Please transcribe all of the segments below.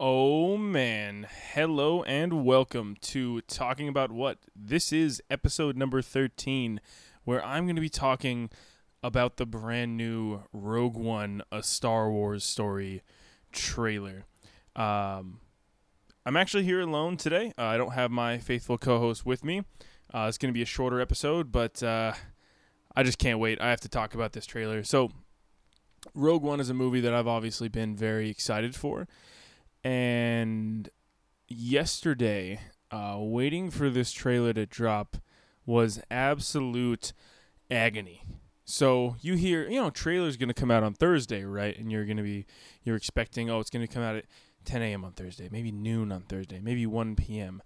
Oh man, hello and welcome to Talking About What. This is episode number 13, where I'm going to be talking about the brand new Rogue One, a Star Wars story trailer. Um, I'm actually here alone today. Uh, I don't have my faithful co host with me. Uh, it's going to be a shorter episode, but uh, I just can't wait. I have to talk about this trailer. So, Rogue One is a movie that I've obviously been very excited for. And yesterday, uh, waiting for this trailer to drop was absolute agony. So you hear, you know, trailer's going to come out on Thursday, right? And you're going to be, you're expecting, oh, it's going to come out at 10 a.m. on Thursday, maybe noon on Thursday, maybe 1 p.m.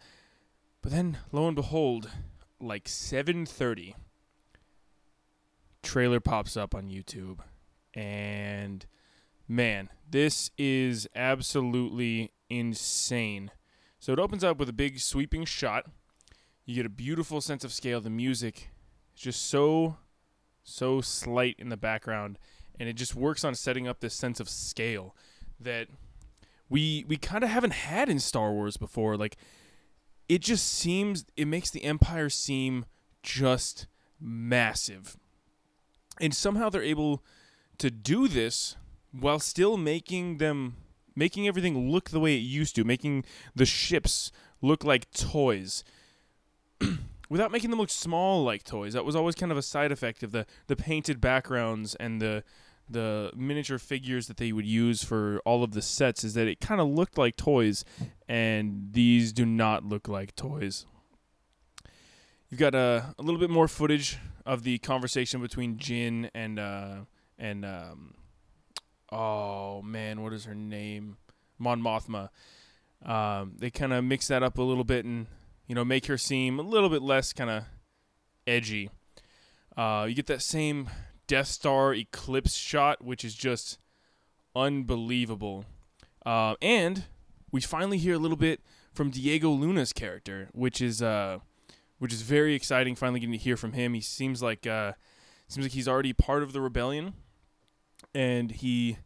But then, lo and behold, like 7:30, trailer pops up on YouTube, and man, this is absolutely insane. So it opens up with a big sweeping shot. You get a beautiful sense of scale. The music is just so, so slight in the background, and it just works on setting up this sense of scale that we we kind of haven't had in Star Wars before. Like it just seems it makes the Empire seem just massive, and somehow they're able to do this while still making them making everything look the way it used to, making the ships look like toys. Without making them look small like toys. That was always kind of a side effect of the, the painted backgrounds and the the miniature figures that they would use for all of the sets is that it kind of looked like toys and these do not look like toys. You've got a, a little bit more footage of the conversation between Jyn and uh, and um, oh man, what is her name? Mon Mothma. Um, they kind of mix that up a little bit and you know make her seem a little bit less kind of edgy. Uh, you get that same Death Star eclipse shot, which is just unbelievable. Uh, and we finally hear a little bit from Diego Luna's character, which is uh, which is very exciting. Finally getting to hear from him. He seems like uh, seems like he's already part of the rebellion and he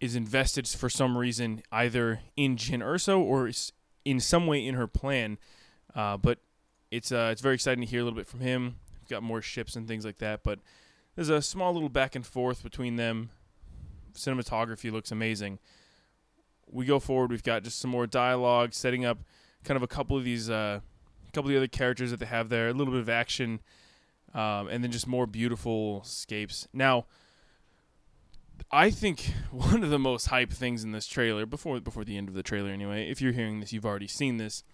is invested for some reason either in Jyn Erso or in some way in her plan. Uh, but it's uh, it's very exciting to hear a little bit from him. We've got more ships and things like that. But there's a small little back and forth between them. Cinematography looks amazing. We go forward. We've got just some more dialogue, setting up kind of a couple of these, uh, a couple of the other characters that they have there. A little bit of action, um, and then just more beautiful scapes. Now I think one of the most hype things in this trailer before before the end of the trailer anyway. If you're hearing this, you've already seen this.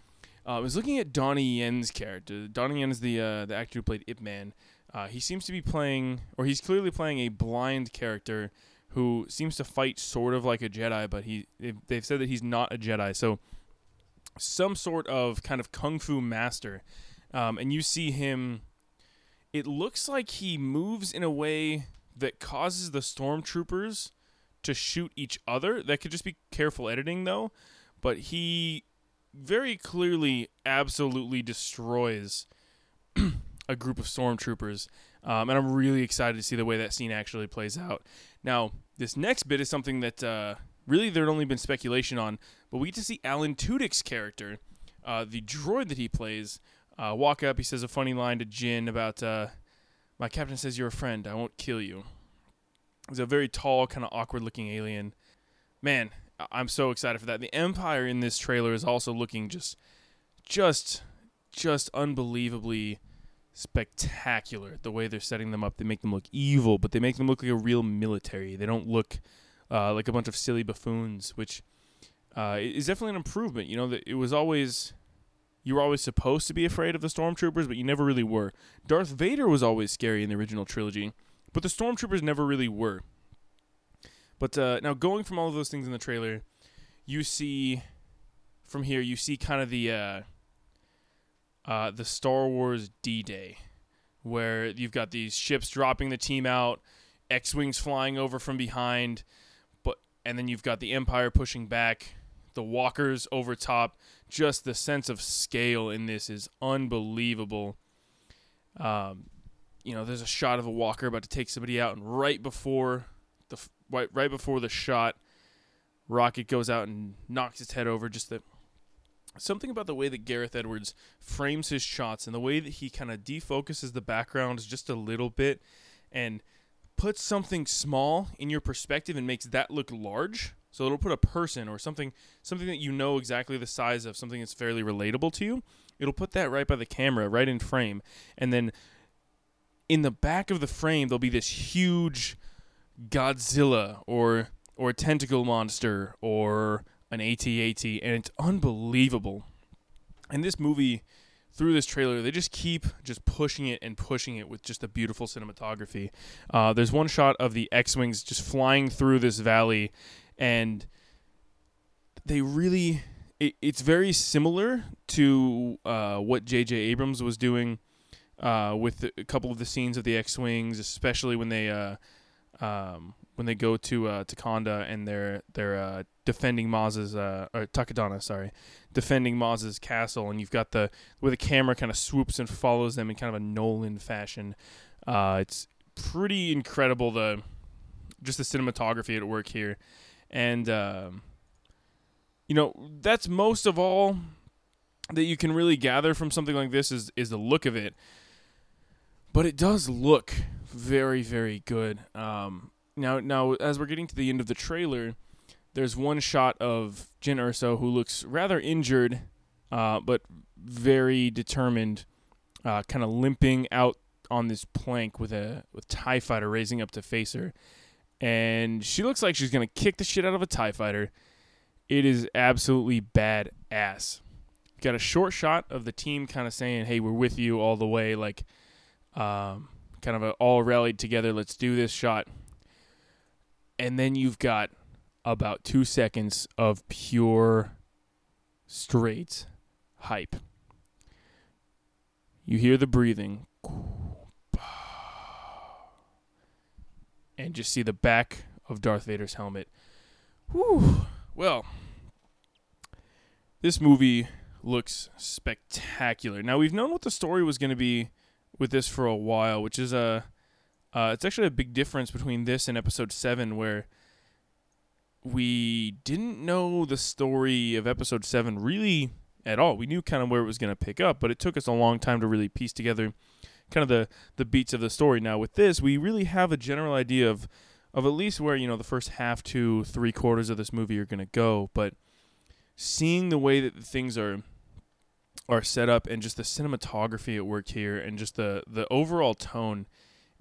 Uh, I was looking at Donnie Yen's character. Donnie Yen is the uh, the actor who played Ip Man. Uh, he seems to be playing, or he's clearly playing a blind character who seems to fight sort of like a Jedi, but he they've said that he's not a Jedi. So some sort of kind of kung fu master, um, and you see him. It looks like he moves in a way that causes the stormtroopers to shoot each other. That could just be careful editing, though. But he very clearly, absolutely destroys a group of stormtroopers. Um, and I'm really excited to see the way that scene actually plays out. Now, this next bit is something that uh, really there had only been speculation on, but we get to see Alan Tudyk's character, uh, the droid that he plays, uh, walk up. He says a funny line to Jyn about uh, my captain says you're a friend. I won't kill you. He's a very tall, kind of awkward looking alien. Man, I'm so excited for that. The Empire in this trailer is also looking just, just, just unbelievably spectacular. The way they're setting them up, they make them look evil, but they make them look like a real military. They don't look uh, like a bunch of silly buffoons, which uh, is definitely an improvement. You know, it was always you were always supposed to be afraid of the stormtroopers, but you never really were. Darth Vader was always scary in the original trilogy, but the stormtroopers never really were. But uh, now going from all of those things in the trailer, you see from here you see kind of the uh, uh, the Star Wars D Day, where you've got these ships dropping the team out, X wings flying over from behind, but and then you've got the Empire pushing back, the walkers over top just the sense of scale in this is unbelievable. Um, you know, there's a shot of a walker about to take somebody out, and right before the right, right before the shot, Rocket goes out and knocks its head over. Just the something about the way that Gareth Edwards frames his shots and the way that he kind of defocuses the background just a little bit and puts something small in your perspective and makes that look large. So it'll put a person or something something that you know exactly the size of, something that's fairly relatable to you. It'll put that right by the camera, right in frame. And then in the back of the frame there'll be this huge Godzilla or or a tentacle monster or an AT-AT and it's unbelievable. And this movie through this trailer, they just keep just pushing it and pushing it with just a beautiful cinematography. Uh, there's one shot of the X-wings just flying through this valley, and they really, it, it's very similar to uh, what J.J. Abrams was doing uh, with a couple of the scenes of the X-wings, especially when they uh, um, when they go to uh, Takonda and they're they're uh, defending Maz's uh, or Takodana, sorry, defending Maz's castle, and you've got the where the camera kind of swoops and follows them in kind of a Nolan fashion. Uh, it's pretty incredible the just the cinematography at work here, and um, you know that's most of all that you can really gather from something like this is is the look of it. But it does look very very good. Um, now, now as we're getting to the end of the trailer, there's one shot of Jyn Erso who looks rather injured, uh, but very determined, uh, kind of limping out on this plank with a with Tie Fighter raising up to face her, and she looks like she's gonna kick the shit out of a Tie Fighter. It is absolutely badass. Got a short shot of the team kind of saying, "Hey, we're with you all the way," like, um, kind of a all rallied together. Let's do this shot and then you've got about two seconds of pure straight hype. You hear the breathing, and just see the back of Darth Vader's helmet. Whew. Well, this movie looks spectacular. Now we've known what the story was going to be with this for a while, which is a uh, it's actually a big difference between this and episode seven, where we didn't know the story of episode seven really at all. We knew kind of where it was going to pick up, but it took us a long time to really piece together kind of the the beats of the story. Now with this, we really have a general idea of of at least where you know the first half to three quarters of this movie are going to go, but seeing the way that things are are set up and just the cinematography at work here and just the the overall tone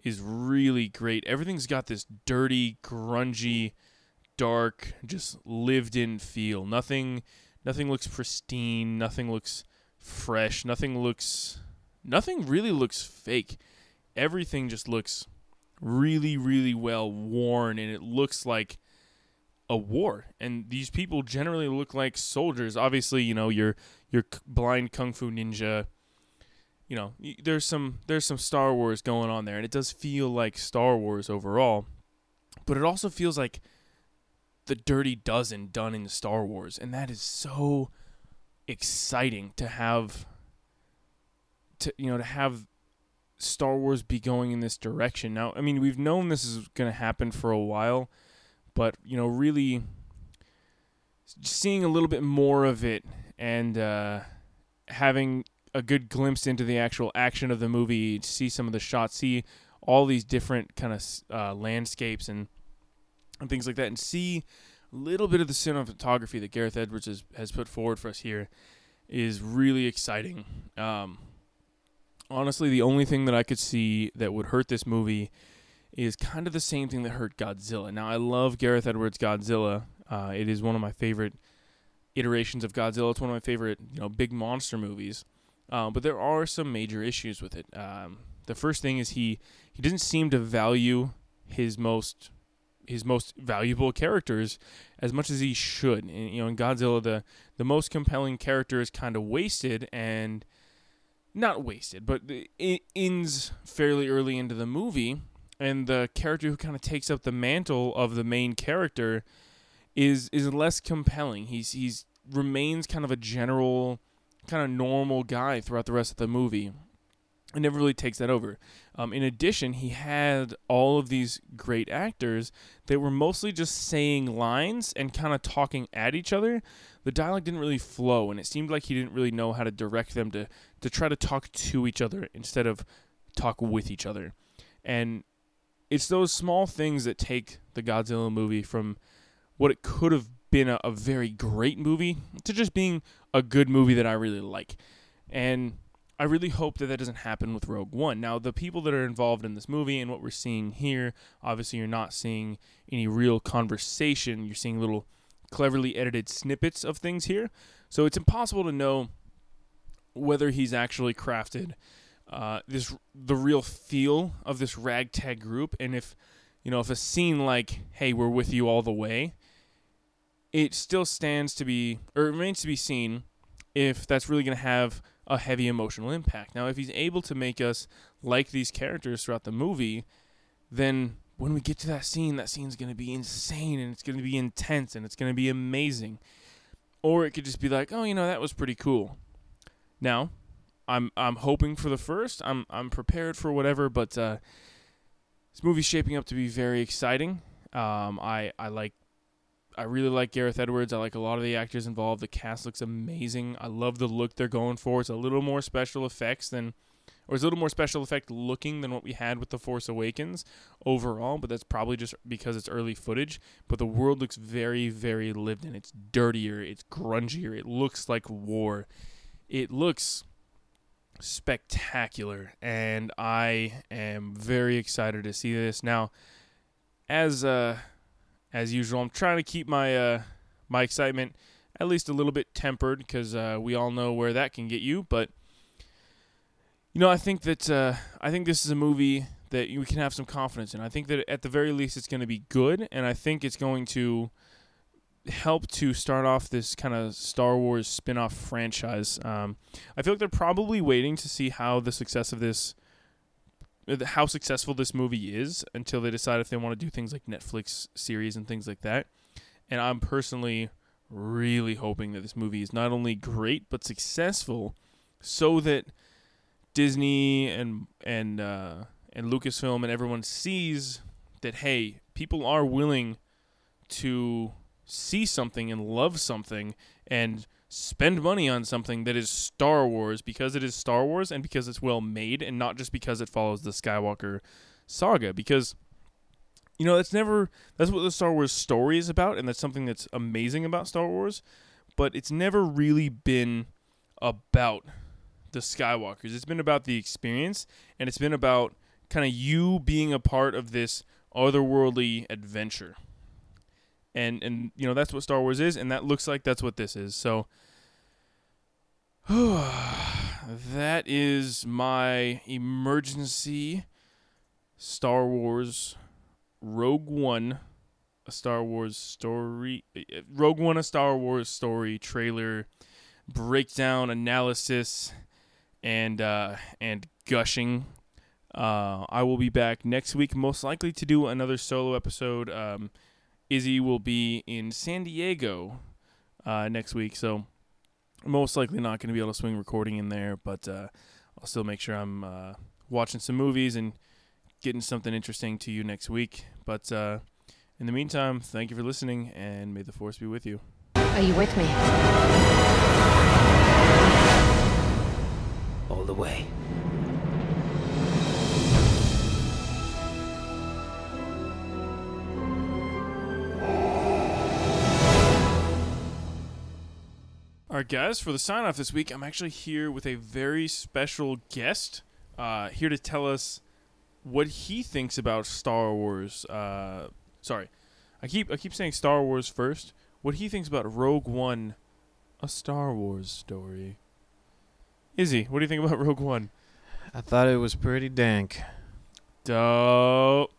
is really great. Everything's got this dirty, grungy, dark, just lived in feel. Nothing nothing looks pristine, nothing looks fresh, nothing looks nothing really looks fake. Everything just looks really really well worn and it looks like a war and these people generally look like soldiers obviously you know your your blind kung fu ninja you know, there's some there's some Star Wars going on there, and it does feel like Star Wars overall, but it also feels like the Dirty Dozen done in Star Wars, and that is so exciting to have. To you know to have Star Wars be going in this direction now. I mean, we've known this is going to happen for a while, but you know, really seeing a little bit more of it and uh, having a good glimpse into the actual action of the movie, see some of the shots, see all these different kind of uh, landscapes and and things like that, and see a little bit of the cinematography that Gareth Edwards has, has put forward for us here is really exciting. Um, honestly, the only thing that I could see that would hurt this movie is kind of the same thing that hurt Godzilla. Now, I love Gareth Edwards' Godzilla. Uh, it is one of my favorite iterations of Godzilla. It's one of my favorite, you know, big monster movies. Uh, but there are some major issues with it. Um, the first thing is he he doesn't seem to value his most his most valuable characters as much as he should. And, you know, in Godzilla, the the most compelling character is kind of wasted and not wasted, but it ends fairly early into the movie, and the character who kind of takes up the mantle of the main character is is less compelling. He's he's remains kind of a general kind of normal guy throughout the rest of the movie. It never really takes that over. Um, in addition, he had all of these great actors that were mostly just saying lines and kind of talking at each other. The dialogue didn't really flow, and it seemed like he didn't really know how to direct them to to try to talk to each other instead of talk with each other. And it's those small things that take the Godzilla movie from what it could have been a, a very great movie to just being a good movie that I really like. And I really hope that that doesn't happen with Rogue One. Now, the people that are involved in this movie and what we're seeing here, obviously, you're not seeing any real conversation. You're seeing little cleverly edited snippets of things here. So it's impossible to know whether he's actually crafted uh, this the real feel of this ragtag group, and if you know if a scene like "Hey, we're with you all the way," it still stands to be or remains to be seen if that's really going to have a heavy emotional impact. Now, if he's able to make us like these characters throughout the movie, then when we get to that scene, that scene's going to be insane and it's going to be intense and it's going to be amazing. Or it could just be like, oh, you know, that was pretty cool. Now, I'm I'm hoping for the first. I'm I'm prepared for whatever, but uh, this movie's shaping up to be very exciting. Um, I I like I really like Gareth Edwards. I like a lot of the actors involved. The cast looks amazing. I love the look they're going for. It's a little more special effects than or it's a little more special effect looking than what we had with The Force Awakens overall, but that's probably just because it's early footage. But the world looks very, very lived in. It's dirtier, it's grungier, it looks like war. It looks spectacular, and I am very excited to see this. Now, as uh, as usual, I'm trying to keep my uh, my excitement at least a little bit tempered because uh, we all know where that can get you. But you know, I think that uh, I think this is a movie that we can have some confidence in. I think that at the very least, it's going to be good, and I think it's going to help to start off this kind of Star Wars spin-off franchise. Um, I feel like they're probably waiting to see how the success of this how successful this movie is until they decide if they want to do things like Netflix series and things like that. And I'm personally really hoping that this movie is not only great but successful so that Disney and and uh, and Lucasfilm and everyone sees that hey, people are willing to see something and love something and spend money on something that is Star Wars because it is Star Wars and because it's well made and not just because it follows the Skywalker saga. Because you know that's never that's what the Star Wars story is about and that's something that's amazing about Star Wars but it's never really been about the Skywalkers. It's been about the experience and it's been about kind of you being a part of this otherworldly adventure. And and you know that's what Star Wars is, and that looks like that's what this is. So that is my emergency Star Wars Rogue One, a Star Wars story, Rogue One, a Star Wars story trailer breakdown analysis and uh, and gushing. Uh, I will be back next week, most likely to do another solo episode. Um, Izzy will be in San Diego uh, next week, so most likely not going to be able to swing recording in there, but uh, I'll still make sure I'm uh, watching some movies and getting something interesting to you next week. But uh, in the meantime, thank you for listening, and may the force be with you. Are you with me? All the way. All right, guys, for the sign off this week, I'm actually here with a very special guest uh, here to tell us what he thinks about Star Wars. Uh, sorry, I keep I keep saying Star Wars first. What he thinks about Rogue One, a Star Wars story. Izzy, what do you think about Rogue One? I thought it was pretty dank. Dope.